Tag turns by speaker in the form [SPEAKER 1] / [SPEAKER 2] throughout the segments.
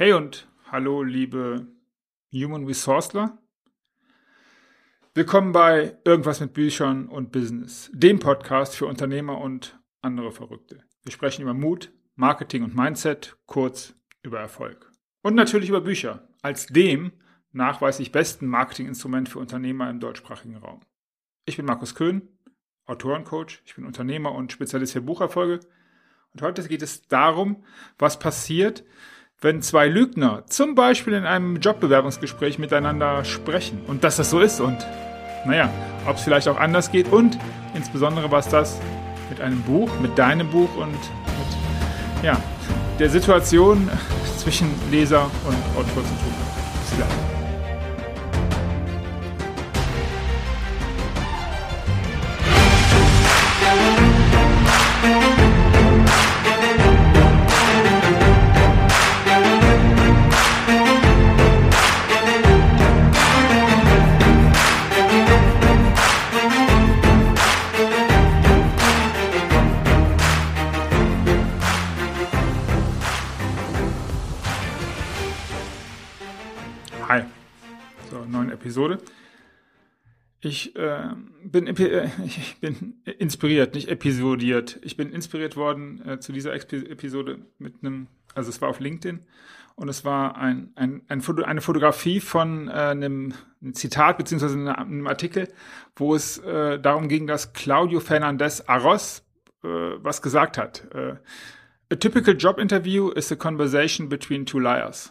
[SPEAKER 1] Hey und hallo, liebe Human Resourceler. Willkommen bei Irgendwas mit Büchern und Business, dem Podcast für Unternehmer und andere Verrückte. Wir sprechen über Mut, Marketing und Mindset, kurz über Erfolg. Und natürlich über Bücher, als dem nachweislich besten Marketinginstrument für Unternehmer im deutschsprachigen Raum. Ich bin Markus Köhn, Autorencoach, ich bin Unternehmer und Spezialist für Bucherfolge. Und heute geht es darum, was passiert, wenn zwei Lügner zum Beispiel in einem Jobbewerbungsgespräch miteinander sprechen und dass das so ist und naja, ob es vielleicht auch anders geht und insbesondere was das mit einem Buch, mit deinem Buch und mit ja, der Situation zwischen Leser und Autor zu tun hat. Bis gleich. Episode. Ich, äh, bin, äh, ich bin inspiriert, nicht episodiert. Ich bin inspiriert worden äh, zu dieser Episode mit einem, also es war auf LinkedIn und es war ein, ein, ein Foto, eine Fotografie von äh, einem, einem Zitat beziehungsweise einem Artikel, wo es äh, darum ging, dass Claudio Fernandez Arroz äh, was gesagt hat. A typical job interview is a conversation between two liars.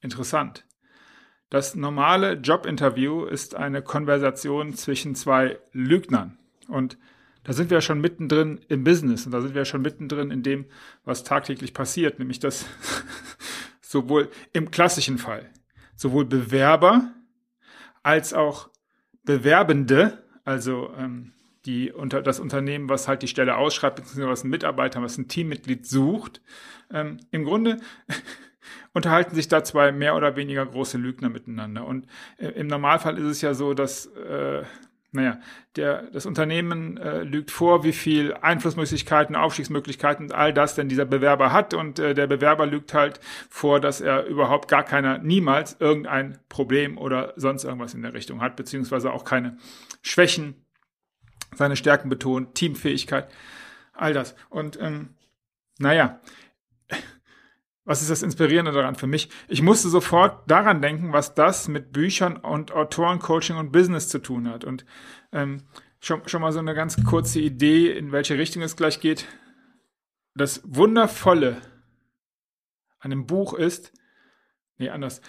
[SPEAKER 1] Interessant. Das normale Jobinterview ist eine Konversation zwischen zwei Lügnern. Und da sind wir ja schon mittendrin im Business und da sind wir ja schon mittendrin in dem, was tagtäglich passiert, nämlich dass sowohl im klassischen Fall sowohl Bewerber als auch Bewerbende, also ähm, die unter das Unternehmen, was halt die Stelle ausschreibt, beziehungsweise was ein Mitarbeiter, was ein Teammitglied sucht, ähm, im Grunde unterhalten sich da zwei mehr oder weniger große Lügner miteinander. Und äh, im Normalfall ist es ja so, dass, äh, naja, der, das Unternehmen äh, lügt vor, wie viel Einflussmöglichkeiten, Aufstiegsmöglichkeiten und all das denn dieser Bewerber hat. Und äh, der Bewerber lügt halt vor, dass er überhaupt gar keiner, niemals irgendein Problem oder sonst irgendwas in der Richtung hat, beziehungsweise auch keine Schwächen, seine Stärken betont, Teamfähigkeit, all das. Und ähm, naja, was ist das Inspirierende daran für mich? Ich musste sofort daran denken, was das mit Büchern und Autorencoaching und Business zu tun hat. Und ähm, schon, schon mal so eine ganz kurze Idee, in welche Richtung es gleich geht. Das Wundervolle an einem Buch ist, nee, anders.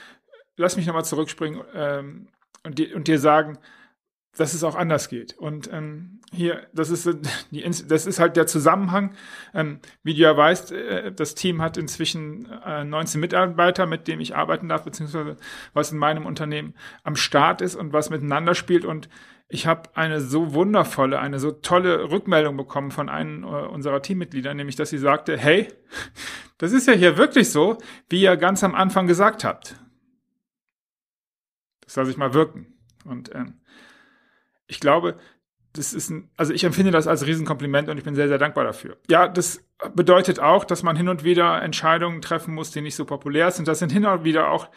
[SPEAKER 1] Lass mich nochmal zurückspringen ähm, und, die, und dir sagen, dass es auch anders geht. Und ähm, hier, das ist, die, das ist halt der Zusammenhang. Ähm, wie du ja weißt, äh, das Team hat inzwischen äh, 19 Mitarbeiter, mit denen ich arbeiten darf, beziehungsweise was in meinem Unternehmen am Start ist und was miteinander spielt. Und ich habe eine so wundervolle, eine so tolle Rückmeldung bekommen von einem äh, unserer Teammitglieder, nämlich dass sie sagte, hey, das ist ja hier wirklich so, wie ihr ganz am Anfang gesagt habt. Das lasse ich mal wirken. Und ähm, ich glaube, das ist ein, also ich empfinde das als Riesenkompliment und ich bin sehr, sehr dankbar dafür. Ja, das bedeutet auch, dass man hin und wieder Entscheidungen treffen muss, die nicht so populär sind. Das sind hin und wieder auch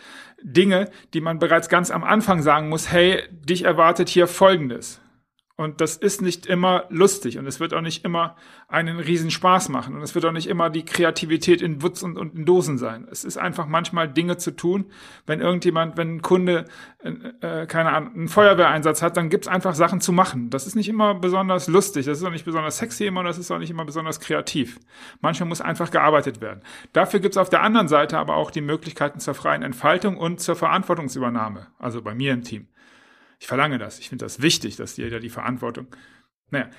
[SPEAKER 1] Dinge, die man bereits ganz am Anfang sagen muss, hey, dich erwartet hier Folgendes. Und das ist nicht immer lustig und es wird auch nicht immer einen riesen Spaß machen und es wird auch nicht immer die Kreativität in Wutz und, und in Dosen sein. Es ist einfach manchmal Dinge zu tun. Wenn irgendjemand, wenn ein Kunde, äh, äh keine Ahnung, einen Feuerwehreinsatz hat, dann gibt's einfach Sachen zu machen. Das ist nicht immer besonders lustig, das ist auch nicht besonders sexy immer, das ist auch nicht immer besonders kreativ. Manchmal muss einfach gearbeitet werden. Dafür gibt's auf der anderen Seite aber auch die Möglichkeiten zur freien Entfaltung und zur Verantwortungsübernahme, also bei mir im Team. Ich verlange das. Ich finde das wichtig, dass jeder die Verantwortung. Naja,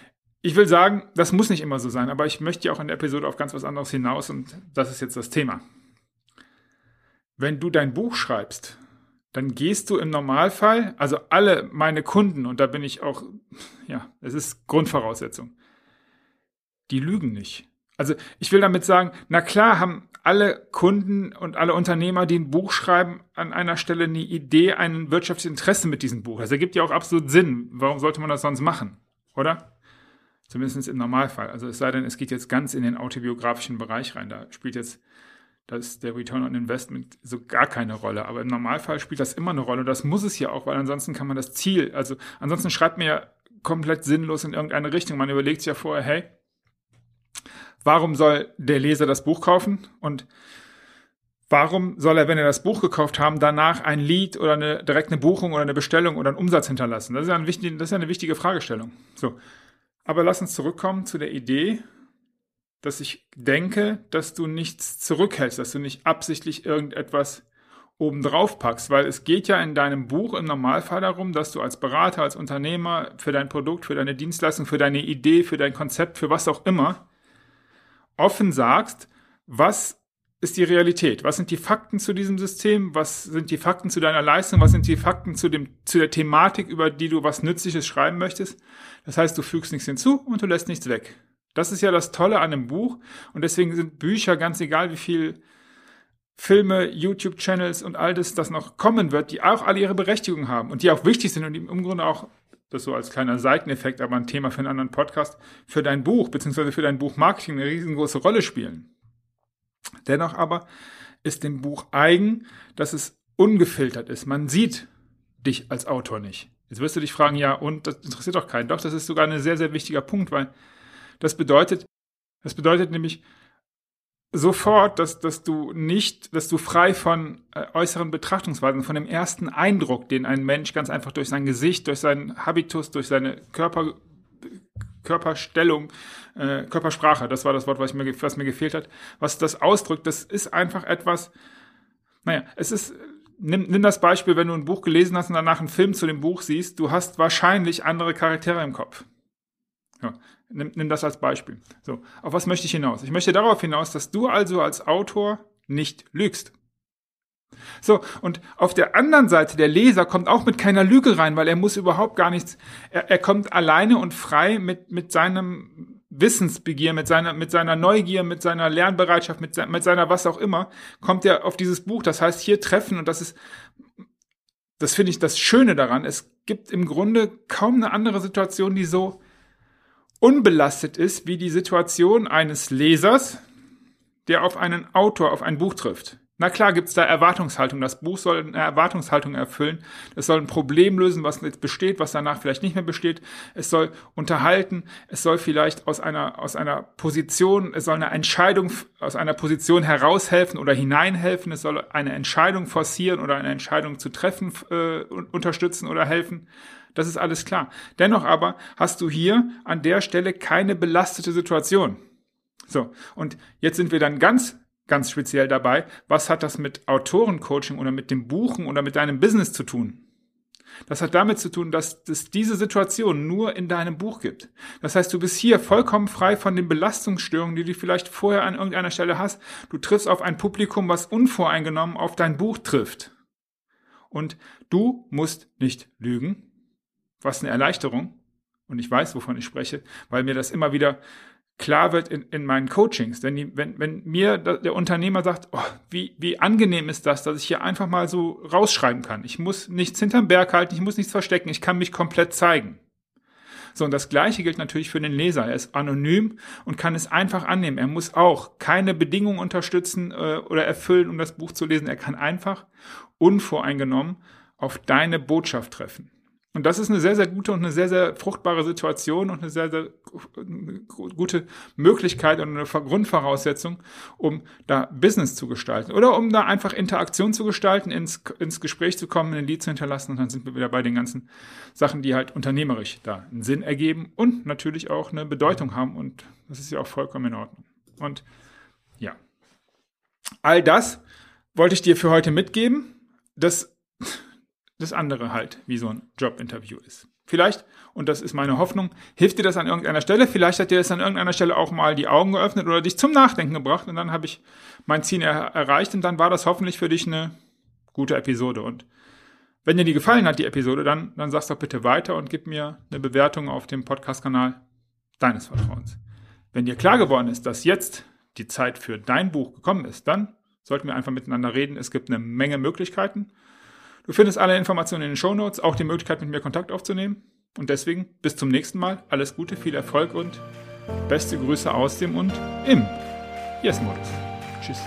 [SPEAKER 1] ich will sagen, das muss nicht immer so sein, aber ich möchte ja auch in der Episode auf ganz was anderes hinaus und das ist jetzt das Thema. Wenn du dein Buch schreibst, dann gehst du im Normalfall, also alle meine Kunden, und da bin ich auch, ja, es ist Grundvoraussetzung, die lügen nicht. Also ich will damit sagen, na klar haben alle Kunden und alle Unternehmer, die ein Buch schreiben, an einer Stelle eine Idee, ein wirtschaftliches Interesse mit diesem Buch. Das ergibt ja auch absolut Sinn. Warum sollte man das sonst machen? Oder? Zumindest im Normalfall. Also es sei denn, es geht jetzt ganz in den autobiografischen Bereich rein. Da spielt jetzt da ist der Return on Investment so gar keine Rolle. Aber im Normalfall spielt das immer eine Rolle. Das muss es ja auch, weil ansonsten kann man das Ziel, also ansonsten schreibt mir ja komplett sinnlos in irgendeine Richtung. Man überlegt sich ja vorher, hey, warum soll der Leser das Buch kaufen? Und warum soll er, wenn er das Buch gekauft haben, danach ein Lied oder eine, direkt eine Buchung oder eine Bestellung oder einen Umsatz hinterlassen? Das ist ja, ein wichtig, das ist eine wichtige Fragestellung. So. Aber lass uns zurückkommen zu der Idee, dass ich denke, dass du nichts zurückhältst, dass du nicht absichtlich irgendetwas obendrauf packst, weil es geht ja in deinem Buch im Normalfall darum, dass du als Berater, als Unternehmer für dein Produkt, für deine Dienstleistung, für deine Idee, für dein Konzept, für was auch immer, offen sagst, was ist die Realität? Was sind die Fakten zu diesem System? Was sind die Fakten zu deiner Leistung? Was sind die Fakten zu, dem, zu der Thematik, über die du was Nützliches schreiben möchtest? Das heißt, du fügst nichts hinzu und du lässt nichts weg. Das ist ja das Tolle an einem Buch und deswegen sind Bücher ganz egal, wie viel Filme, YouTube-Channels und all das, das noch kommen wird, die auch alle ihre Berechtigung haben und die auch wichtig sind und im Grunde auch, das so als kleiner Seiteneffekt, aber ein Thema für einen anderen Podcast, für dein Buch beziehungsweise für dein Buchmarketing eine riesengroße Rolle spielen. Dennoch aber ist dem Buch eigen, dass es ungefiltert ist. Man sieht dich als Autor nicht. Jetzt wirst du dich fragen, ja, und das interessiert doch keinen. Doch, das ist sogar ein sehr, sehr wichtiger Punkt, weil das bedeutet, das bedeutet nämlich sofort, dass, dass du nicht, dass du frei von äh, äußeren Betrachtungsweisen, von dem ersten Eindruck, den ein Mensch ganz einfach durch sein Gesicht, durch seinen Habitus, durch seine Körper, Körperstellung, äh, Körpersprache, das war das Wort, was mir, was mir gefehlt hat, was das ausdrückt, das ist einfach etwas, naja, es ist, nimm, nimm das Beispiel, wenn du ein Buch gelesen hast und danach einen Film zu dem Buch siehst, du hast wahrscheinlich andere Charaktere im Kopf. Ja, nimm, nimm das als Beispiel. So, auf was möchte ich hinaus? Ich möchte darauf hinaus, dass du also als Autor nicht lügst. So, und auf der anderen Seite, der Leser kommt auch mit keiner Lüge rein, weil er muss überhaupt gar nichts, er, er kommt alleine und frei mit, mit seinem Wissensbegier, mit seiner, mit seiner Neugier, mit seiner Lernbereitschaft, mit, mit seiner was auch immer, kommt er auf dieses Buch. Das heißt, hier treffen, und das ist, das finde ich das Schöne daran, es gibt im Grunde kaum eine andere Situation, die so unbelastet ist wie die Situation eines Lesers, der auf einen Autor, auf ein Buch trifft. Na klar gibt's da Erwartungshaltung. Das Buch soll eine Erwartungshaltung erfüllen. Es soll ein Problem lösen, was jetzt besteht, was danach vielleicht nicht mehr besteht. Es soll unterhalten. Es soll vielleicht aus einer, aus einer Position, es soll eine Entscheidung aus einer Position heraushelfen oder hineinhelfen. Es soll eine Entscheidung forcieren oder eine Entscheidung zu treffen äh, unterstützen oder helfen. Das ist alles klar. Dennoch aber hast du hier an der Stelle keine belastete Situation. So, und jetzt sind wir dann ganz, ganz speziell dabei. Was hat das mit Autorencoaching oder mit dem Buchen oder mit deinem Business zu tun? Das hat damit zu tun, dass es diese Situation nur in deinem Buch gibt. Das heißt, du bist hier vollkommen frei von den Belastungsstörungen, die du vielleicht vorher an irgendeiner Stelle hast. Du triffst auf ein Publikum, was unvoreingenommen auf dein Buch trifft. Und du musst nicht lügen, was eine Erleichterung. Und ich weiß, wovon ich spreche, weil mir das immer wieder klar wird in, in meinen Coachings. Denn die, wenn, wenn mir der Unternehmer sagt, oh, wie, wie angenehm ist das, dass ich hier einfach mal so rausschreiben kann. Ich muss nichts hinterm Berg halten, ich muss nichts verstecken, ich kann mich komplett zeigen. So, und das Gleiche gilt natürlich für den Leser. Er ist anonym und kann es einfach annehmen. Er muss auch keine Bedingungen unterstützen äh, oder erfüllen, um das Buch zu lesen. Er kann einfach unvoreingenommen auf deine Botschaft treffen. Und das ist eine sehr, sehr gute und eine sehr, sehr fruchtbare Situation und eine sehr, sehr gute Möglichkeit und eine Grundvoraussetzung, um da Business zu gestalten oder um da einfach Interaktion zu gestalten, ins, ins Gespräch zu kommen, ein Lied zu hinterlassen und dann sind wir wieder bei den ganzen Sachen, die halt unternehmerisch da einen Sinn ergeben und natürlich auch eine Bedeutung haben und das ist ja auch vollkommen in Ordnung. Und ja, all das wollte ich dir für heute mitgeben. Das das andere halt, wie so ein Jobinterview ist. Vielleicht, und das ist meine Hoffnung, hilft dir das an irgendeiner Stelle. Vielleicht hat dir das an irgendeiner Stelle auch mal die Augen geöffnet oder dich zum Nachdenken gebracht und dann habe ich mein Ziel er erreicht und dann war das hoffentlich für dich eine gute Episode. Und wenn dir die gefallen hat, die Episode, dann, dann sag's doch bitte weiter und gib mir eine Bewertung auf dem Podcast-Kanal deines Vertrauens. Wenn dir klar geworden ist, dass jetzt die Zeit für dein Buch gekommen ist, dann sollten wir einfach miteinander reden. Es gibt eine Menge Möglichkeiten. Du findest alle Informationen in den Show Notes, auch die Möglichkeit, mit mir Kontakt aufzunehmen. Und deswegen bis zum nächsten Mal. Alles Gute, viel Erfolg und beste Grüße aus dem und im Yes-Modus. Tschüss.